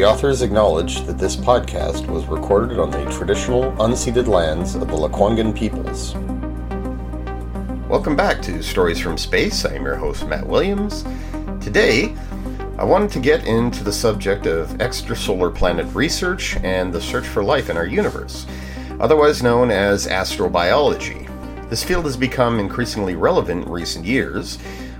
The authors acknowledge that this podcast was recorded on the traditional unceded lands of the Lekwungen peoples. Welcome back to Stories from Space. I am your host, Matt Williams. Today, I wanted to get into the subject of extrasolar planet research and the search for life in our universe, otherwise known as astrobiology. This field has become increasingly relevant in recent years.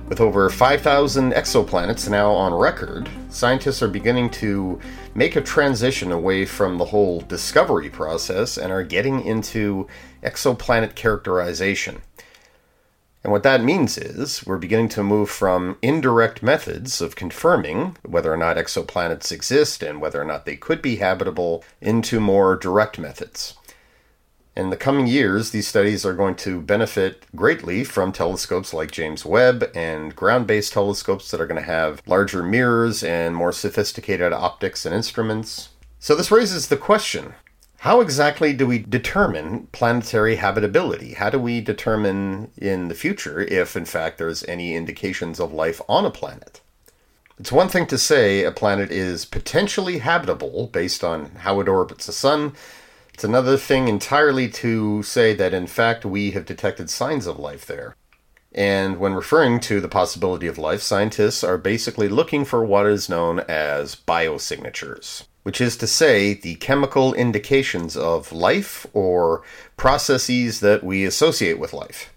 With over 5,000 exoplanets now on record, scientists are beginning to make a transition away from the whole discovery process and are getting into exoplanet characterization. And what that means is we're beginning to move from indirect methods of confirming whether or not exoplanets exist and whether or not they could be habitable into more direct methods. In the coming years, these studies are going to benefit greatly from telescopes like James Webb and ground based telescopes that are going to have larger mirrors and more sophisticated optics and instruments. So, this raises the question how exactly do we determine planetary habitability? How do we determine in the future if, in fact, there's any indications of life on a planet? It's one thing to say a planet is potentially habitable based on how it orbits the sun it's another thing entirely to say that in fact we have detected signs of life there. And when referring to the possibility of life, scientists are basically looking for what is known as biosignatures, which is to say, the chemical indications of life or processes that we associate with life.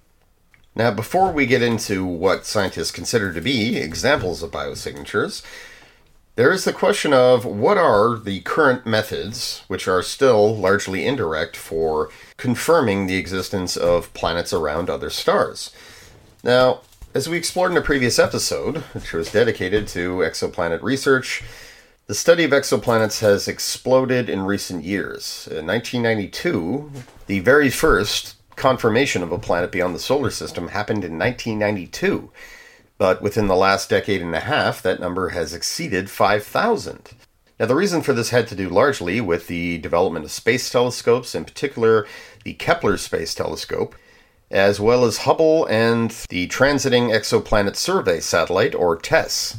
Now, before we get into what scientists consider to be examples of biosignatures, there is the question of what are the current methods, which are still largely indirect, for confirming the existence of planets around other stars. Now, as we explored in a previous episode, which was dedicated to exoplanet research, the study of exoplanets has exploded in recent years. In 1992, the very first confirmation of a planet beyond the solar system happened in 1992. But within the last decade and a half, that number has exceeded 5,000. Now, the reason for this had to do largely with the development of space telescopes, in particular the Kepler Space Telescope, as well as Hubble and the Transiting Exoplanet Survey Satellite, or TESS.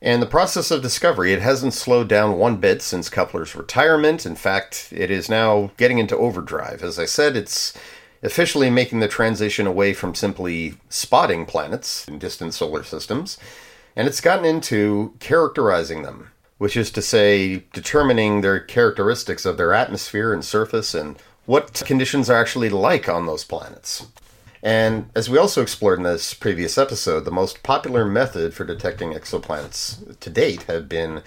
And the process of discovery, it hasn't slowed down one bit since Kepler's retirement. In fact, it is now getting into overdrive. As I said, it's officially making the transition away from simply spotting planets in distant solar systems, and it's gotten into characterizing them, which is to say, determining their characteristics of their atmosphere and surface and what conditions are actually like on those planets. And as we also explored in this previous episode, the most popular method for detecting exoplanets to date have been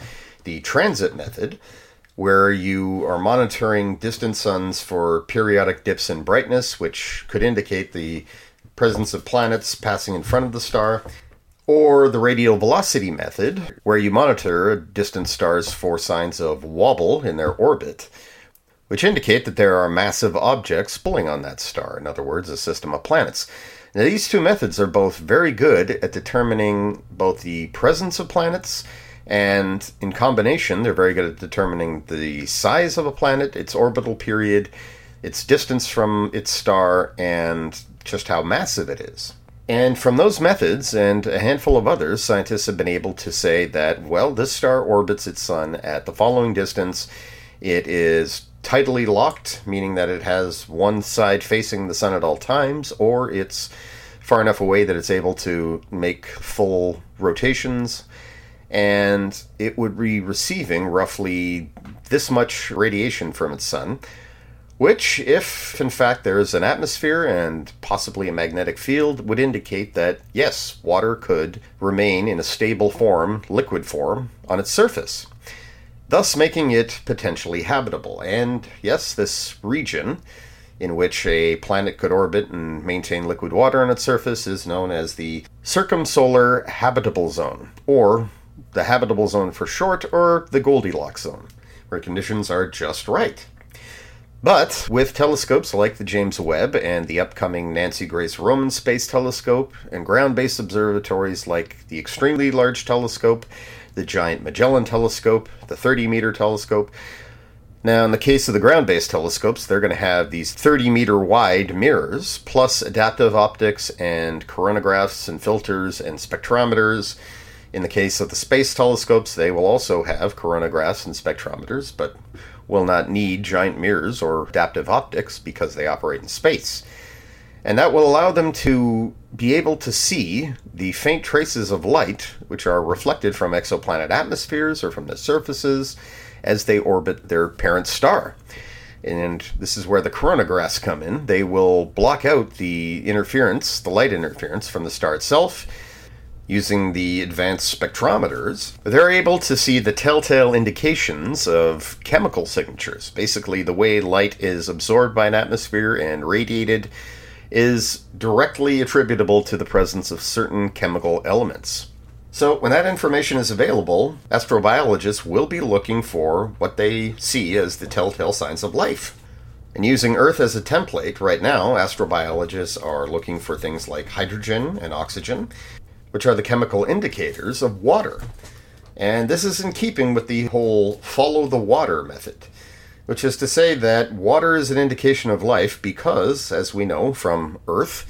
the transit method, where you are monitoring distant suns for periodic dips in brightness, which could indicate the presence of planets passing in front of the star, or the radial velocity method, where you monitor distant stars for signs of wobble in their orbit, which indicate that there are massive objects pulling on that star, in other words, a system of planets. Now, these two methods are both very good at determining both the presence of planets and in combination, they're very good at determining the size of a planet, its orbital period, its distance from its star, and just how massive it is. And from those methods and a handful of others, scientists have been able to say that, well, this star orbits its sun at the following distance. It is tidally locked, meaning that it has one side facing the sun at all times, or it's far enough away that it's able to make full rotations and it would be receiving roughly this much radiation from its sun, which, if in fact there is an atmosphere and possibly a magnetic field, would indicate that yes, water could remain in a stable form, liquid form, on its surface, thus making it potentially habitable. And yes, this region in which a planet could orbit and maintain liquid water on its surface is known as the circumsolar habitable zone, or the habitable zone for short, or the Goldilocks zone, where conditions are just right. But with telescopes like the James Webb and the upcoming Nancy Grace Roman Space Telescope, and ground based observatories like the Extremely Large Telescope, the Giant Magellan Telescope, the 30 meter telescope, now, in the case of the ground based telescopes, they're going to have these 30 meter wide mirrors, plus adaptive optics and coronagraphs and filters and spectrometers. In the case of the space telescopes, they will also have coronagraphs and spectrometers, but will not need giant mirrors or adaptive optics because they operate in space. And that will allow them to be able to see the faint traces of light, which are reflected from exoplanet atmospheres or from the surfaces as they orbit their parent star. And this is where the coronagraphs come in. They will block out the interference, the light interference from the star itself. Using the advanced spectrometers, they're able to see the telltale indications of chemical signatures. Basically, the way light is absorbed by an atmosphere and radiated is directly attributable to the presence of certain chemical elements. So, when that information is available, astrobiologists will be looking for what they see as the telltale signs of life. And using Earth as a template, right now, astrobiologists are looking for things like hydrogen and oxygen, which are the chemical indicators of water. And this is in keeping with the whole follow the water method, which is to say that water is an indication of life because, as we know from Earth,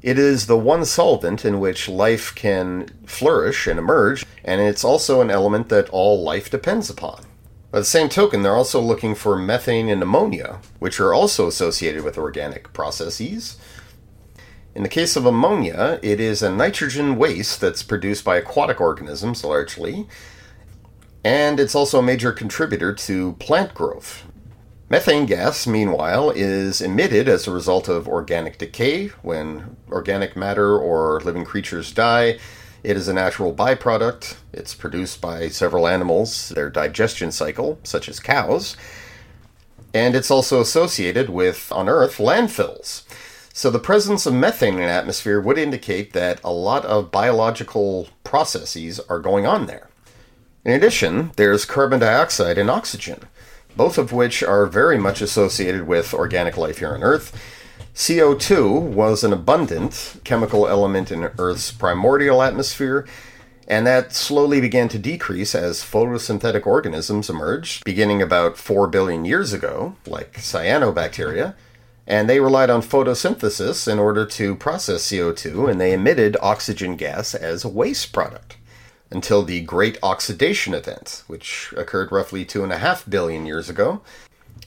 it is the one solvent in which life can flourish and emerge, and it's also an element that all life depends upon. By the same token, they're also looking for methane and ammonia, which are also associated with organic processes. In the case of ammonia, it is a nitrogen waste that's produced by aquatic organisms largely, and it's also a major contributor to plant growth. Methane gas, meanwhile, is emitted as a result of organic decay. When organic matter or living creatures die, it is a natural byproduct. It's produced by several animals, their digestion cycle, such as cows. And it's also associated with, on Earth, landfills. So the presence of methane in the atmosphere would indicate that a lot of biological processes are going on there. In addition, there's carbon dioxide and oxygen both of which are very much associated with organic life here on Earth. CO2 was an abundant chemical element in Earth's primordial atmosphere, and that slowly began to decrease as photosynthetic organisms emerged, beginning about 4 billion years ago, like cyanobacteria. And they relied on photosynthesis in order to process CO2, and they emitted oxygen gas as a waste product until the Great Oxidation Event, which occurred roughly two and a half billion years ago.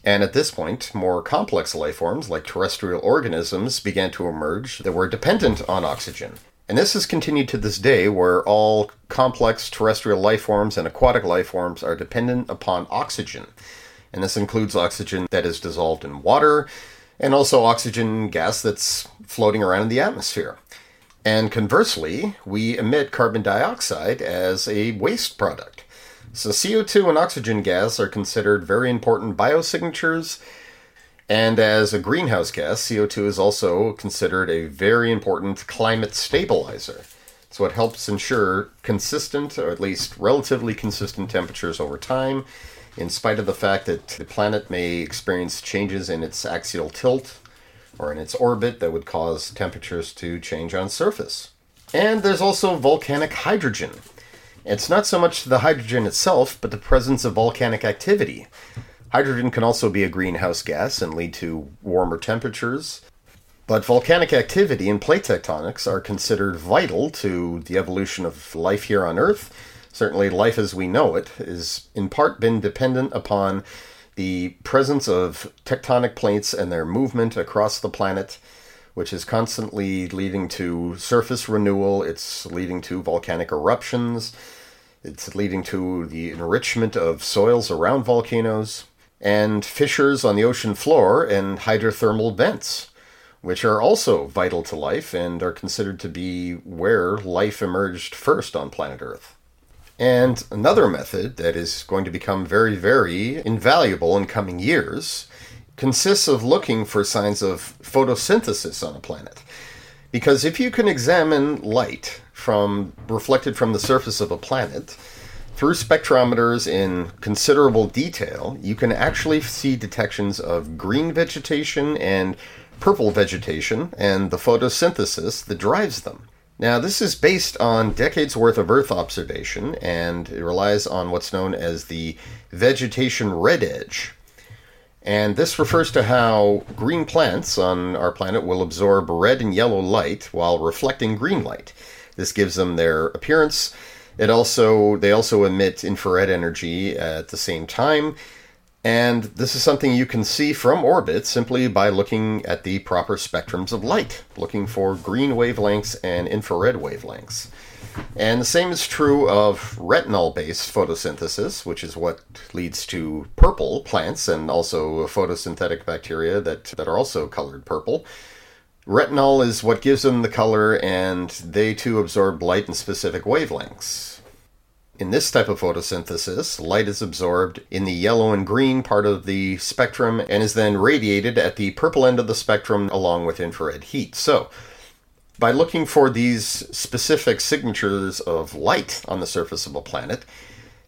And at this point, more complex life forms, like terrestrial organisms, began to emerge that were dependent on oxygen. And this has continued to this day, where all complex terrestrial life forms and aquatic life forms are dependent upon oxygen. And this includes oxygen that is dissolved in water, and also oxygen gas that's floating around in the atmosphere. And conversely, we emit carbon dioxide as a waste product. So CO2 and oxygen gas are considered very important biosignatures. And as a greenhouse gas, CO2 is also considered a very important climate stabilizer. So it helps ensure consistent, or at least relatively consistent temperatures over time, in spite of the fact that the planet may experience changes in its axial tilt or in its orbit that would cause temperatures to change on surface. And there's also volcanic hydrogen. It's not so much the hydrogen itself, but the presence of volcanic activity. Hydrogen can also be a greenhouse gas and lead to warmer temperatures. But volcanic activity and plate tectonics are considered vital to the evolution of life here on Earth. Certainly, life as we know it has in part been dependent upon the presence of tectonic plates and their movement across the planet, which is constantly leading to surface renewal, it's leading to volcanic eruptions, it's leading to the enrichment of soils around volcanoes, and fissures on the ocean floor and hydrothermal vents, which are also vital to life and are considered to be where life emerged first on planet Earth. And another method that is going to become very, very invaluable in coming years consists of looking for signs of photosynthesis on a planet. Because if you can examine light from reflected from the surface of a planet through spectrometers in considerable detail, you can actually see detections of green vegetation and purple vegetation and the photosynthesis that drives them. Now, this is based on decades worth of Earth observation and it relies on what's known as the vegetation red edge. And this refers to how green plants on our planet will absorb red and yellow light while reflecting green light. This gives them their appearance. It also they also emit infrared energy at the same time, and this is something you can see from orbit simply by looking at the proper spectrums of light, looking for green wavelengths and infrared wavelengths. And the same is true of retinol based photosynthesis, which is what leads to purple plants and also photosynthetic bacteria that, that are also colored purple. Retinol is what gives them the color, and they too absorb light in specific wavelengths. In this type of photosynthesis, light is absorbed in the yellow and green part of the spectrum and is then radiated at the purple end of the spectrum along with infrared heat. So, by looking for these specific signatures of light on the surface of a planet,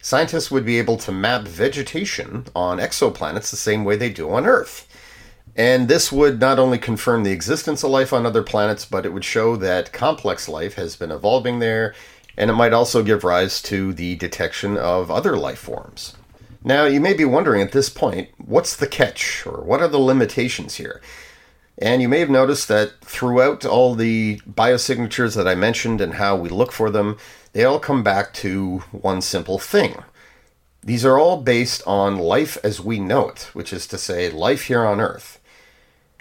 scientists would be able to map vegetation on exoplanets the same way they do on Earth. And this would not only confirm the existence of life on other planets, but it would show that complex life has been evolving there and it might also give rise to the detection of other life forms. Now, you may be wondering at this point, what's the catch, or what are the limitations here? And you may have noticed that throughout all the biosignatures that I mentioned and how we look for them, they all come back to one simple thing. These are all based on life as we know it, which is to say, life here on Earth.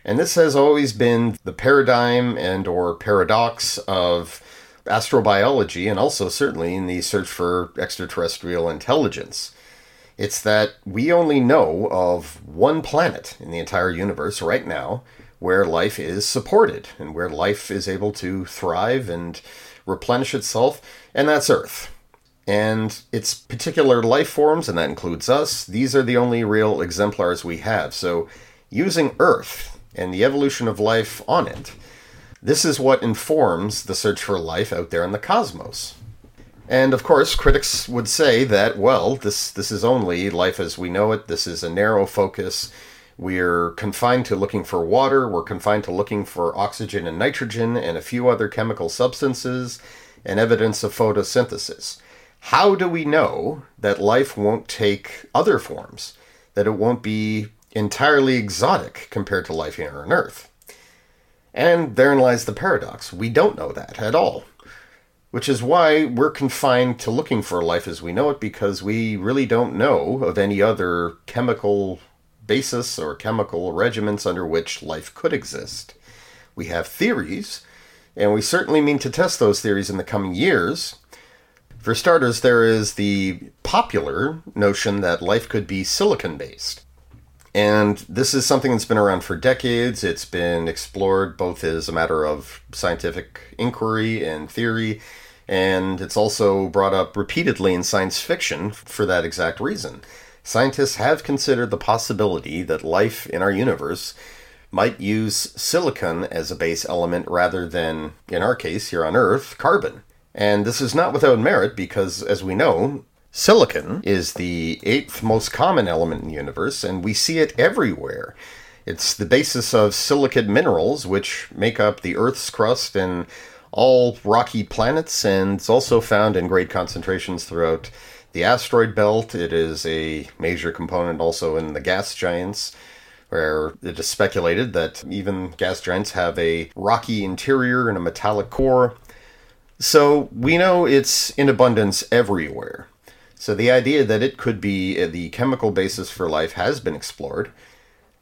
And this has always been the paradigm and or paradox of astrobiology and also certainly in the search for extraterrestrial intelligence. It's that we only know of one planet in the entire universe right now where life is supported and where life is able to thrive and replenish itself, and that's Earth. And its particular life forms, and that includes us, these are the only real exemplars we have. So, using Earth and the evolution of life on it this is what informs the search for life out there in the cosmos. And of course, critics would say that, well, this, this is only life as we know it. This is a narrow focus. We're confined to looking for water. We're confined to looking for oxygen and nitrogen and a few other chemical substances and evidence of photosynthesis. How do we know that life won't take other forms? That it won't be entirely exotic compared to life here on Earth? And therein lies the paradox. We don't know that at all. Which is why we're confined to looking for life as we know it because we really don't know of any other chemical basis or chemical regiments under which life could exist. We have theories, and we certainly mean to test those theories in the coming years. For starters, there is the popular notion that life could be silicon based. And this is something that's been around for decades. It's been explored both as a matter of scientific inquiry and theory, and it's also brought up repeatedly in science fiction for that exact reason. Scientists have considered the possibility that life in our universe might use silicon as a base element rather than, in our case here on Earth, carbon. And this is not without merit because, as we know, Silicon is the eighth most common element in the universe, and we see it everywhere. It's the basis of silicate minerals, which make up the Earth's crust and all rocky planets, and it's also found in great concentrations throughout the asteroid belt. It is a major component also in the gas giants, where it is speculated that even gas giants have a rocky interior and a metallic core. So we know it's in abundance everywhere. So the idea that it could be uh, the chemical basis for life has been explored.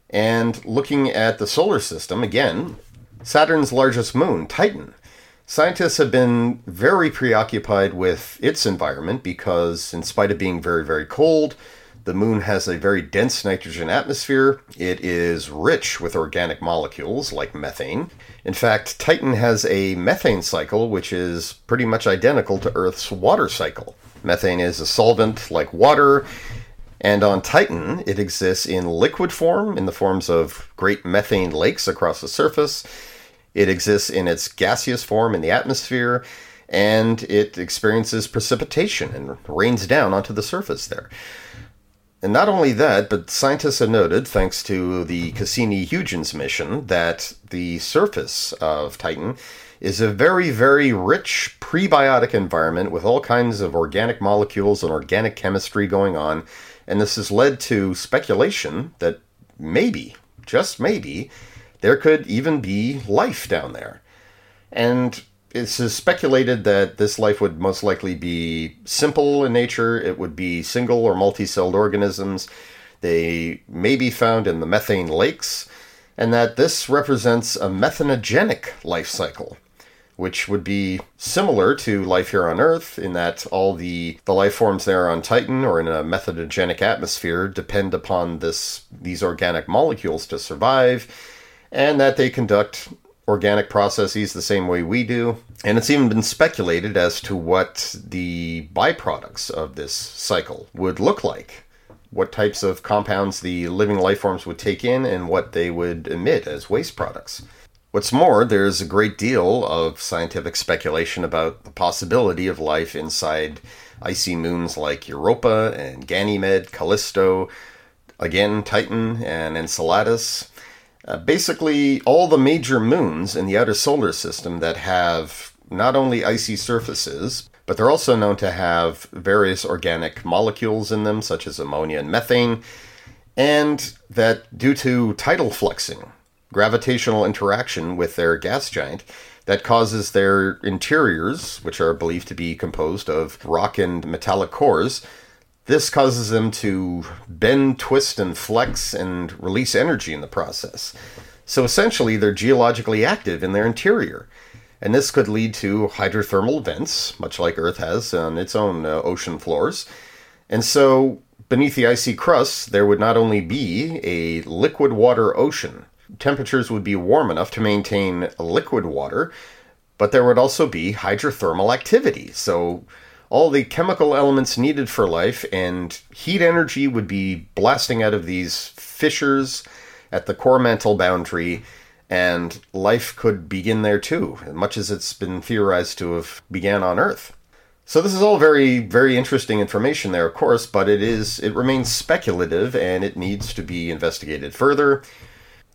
And looking at the solar system, again, Saturn's largest moon, Titan, scientists have been very preoccupied with its environment because, in spite of being very, very cold, the moon has a very dense nitrogen atmosphere. It is rich with organic molecules like methane. In fact, Titan has a methane cycle which is pretty much identical to Earth's water cycle. Methane is a solvent like water, And on Titan, it exists in liquid form, in the forms of great methane lakes across the surface. It exists in its gaseous form in the atmosphere, and it experiences precipitation and rains down onto the surface there. And not only that, but scientists have noted, thanks to the Cassini-Huygens mission, that the surface of Titan is a very, very rich prebiotic environment with all kinds of organic molecules and organic chemistry going on. And this has led to speculation that maybe, just maybe, there could even be life down there. And it's speculated that this life would most likely be simple in nature. It would be single or multi-celled organisms. They may be found in the methane lakes, and that this represents a methanogenic life cycle, which would be similar to life here on Earth in that all the, the life forms there on Titan or in a methanogenic atmosphere depend upon this these organic molecules to survive, and that they conduct organic processes the same way we do. And it's even been speculated as to what the byproducts of this cycle would look like. What types of compounds the living life forms would take in and what they would emit as waste products. What's more, there's a great deal of scientific speculation about the possibility of life inside icy moons like Europa and Ganymede, Callisto, again Titan and Enceladus, uh, basically, all the major moons in the outer solar system that have not only icy surfaces, but they're also known to have various organic molecules in them, such as ammonia and methane, and that due to tidal fluxing, gravitational interaction with their gas giant, that causes their interiors, which are believed to be composed of rock and metallic cores, this causes them to bend, twist, and flex and release energy in the process. So essentially, they're geologically active in their interior. And this could lead to hydrothermal vents, much like Earth has on its own uh, ocean floors. And so, beneath the icy crust, there would not only be a liquid water ocean, temperatures would be warm enough to maintain liquid water, but there would also be hydrothermal activity. So, all the chemical elements needed for life, and heat energy would be blasting out of these fissures at the core mantle boundary, and life could begin there too, much as it's been theorized to have began on Earth. So this is all very, very interesting information there, of course, but it is it remains speculative and it needs to be investigated further.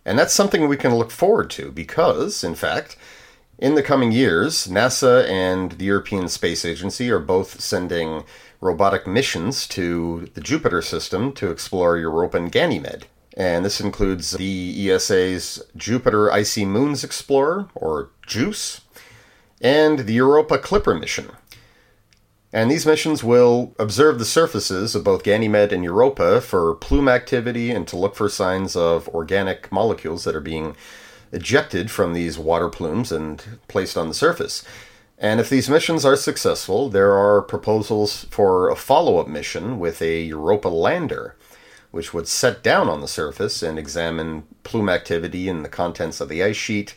And that's something we can look forward to because, in fact, in the coming years, NASA and the European Space Agency are both sending robotic missions to the Jupiter system to explore Europa and Ganymede. And this includes the ESA's Jupiter Icy Moons Explorer, or JUICE, and the Europa Clipper mission. And these missions will observe the surfaces of both Ganymede and Europa for plume activity and to look for signs of organic molecules that are being ejected from these water plumes and placed on the surface. And if these missions are successful, there are proposals for a follow up mission with a Europa lander, which would set down on the surface and examine plume activity and the contents of the ice sheet,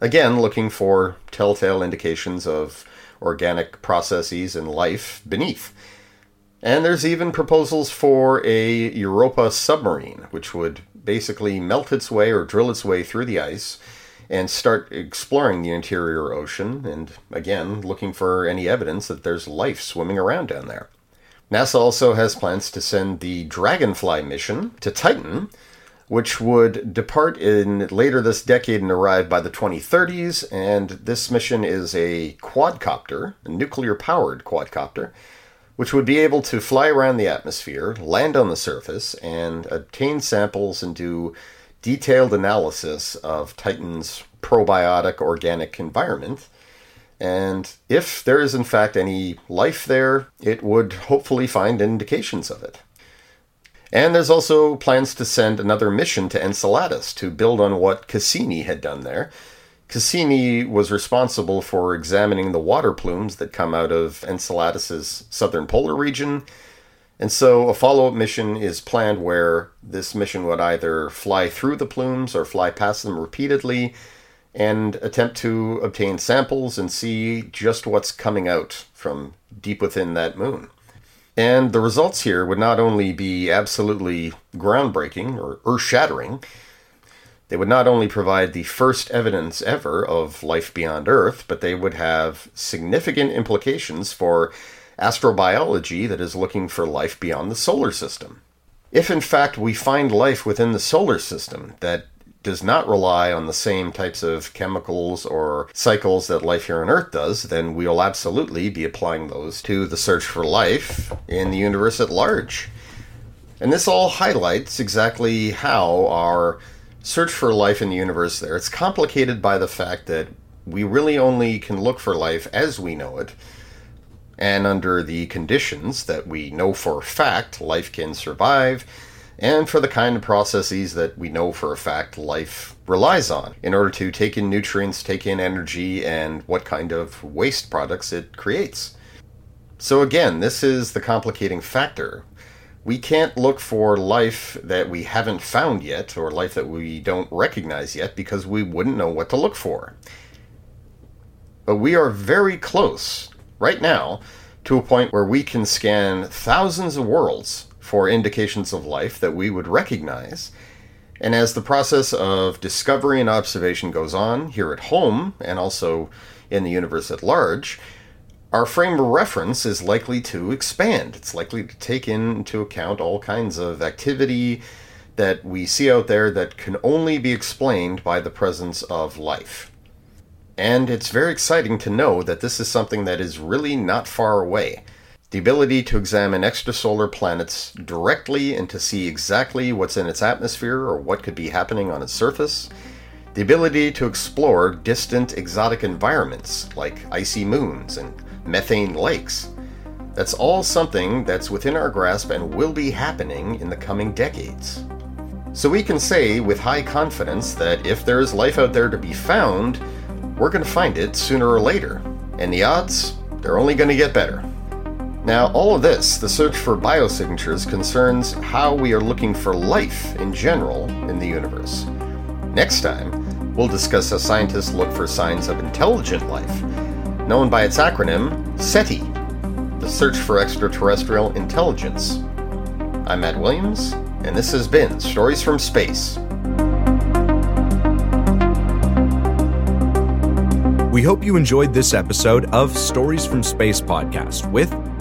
again, looking for telltale indications of organic processes and life beneath. And there's even proposals for a Europa submarine, which would basically melt its way or drill its way through the ice and start exploring the interior ocean and again looking for any evidence that there's life swimming around down there. NASA also has plans to send the Dragonfly mission to Titan, which would depart in later this decade and arrive by the 2030s. And this mission is a quadcopter, a nuclear powered quadcopter, which would be able to fly around the atmosphere, land on the surface, and obtain samples and do detailed analysis of Titan's prebiotic organic environment. And if there is in fact any life there, it would hopefully find indications of it. And there's also plans to send another mission to Enceladus to build on what Cassini had done there Cassini was responsible for examining the water plumes that come out of Enceladus's southern polar region. And so a follow up mission is planned where this mission would either fly through the plumes or fly past them repeatedly and attempt to obtain samples and see just what's coming out from deep within that moon. And the results here would not only be absolutely groundbreaking or earth shattering, they would not only provide the first evidence ever of life beyond Earth, but they would have significant implications for astrobiology that is looking for life beyond the solar system. If in fact we find life within the solar system that does not rely on the same types of chemicals or cycles that life here on Earth does, then we'll absolutely be applying those to the search for life in the universe at large. And this all highlights exactly how our search for life in the universe there. It's complicated by the fact that we really only can look for life as we know it, and under the conditions that we know for a fact life can survive, and for the kind of processes that we know for a fact life relies on in order to take in nutrients, take in energy, and what kind of waste products it creates. So, again, this is the complicating factor we can't look for life that we haven't found yet or life that we don't recognize yet because we wouldn't know what to look for. But we are very close right now to a point where we can scan thousands of worlds for indications of life that we would recognize. And as the process of discovery and observation goes on here at home and also in the universe at large, our frame of reference is likely to expand. It's likely to take into account all kinds of activity that we see out there that can only be explained by the presence of life. And it's very exciting to know that this is something that is really not far away. The ability to examine extrasolar planets directly and to see exactly what's in its atmosphere or what could be happening on its surface. The ability to explore distant exotic environments like icy moons and methane lakes. That's all something that's within our grasp and will be happening in the coming decades. So we can say with high confidence that if there is life out there to be found, we're going to find it sooner or later. And the odds, they're only going to get better. Now, all of this, the search for biosignatures, concerns how we are looking for life in general in the universe. Next time, we'll discuss how scientists look for signs of intelligent life known by its acronym SETI, the Search for Extraterrestrial Intelligence. I'm Matt Williams, and this has been Stories from Space. We hope you enjoyed this episode of Stories from Space podcast with